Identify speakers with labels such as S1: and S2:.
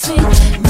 S1: free.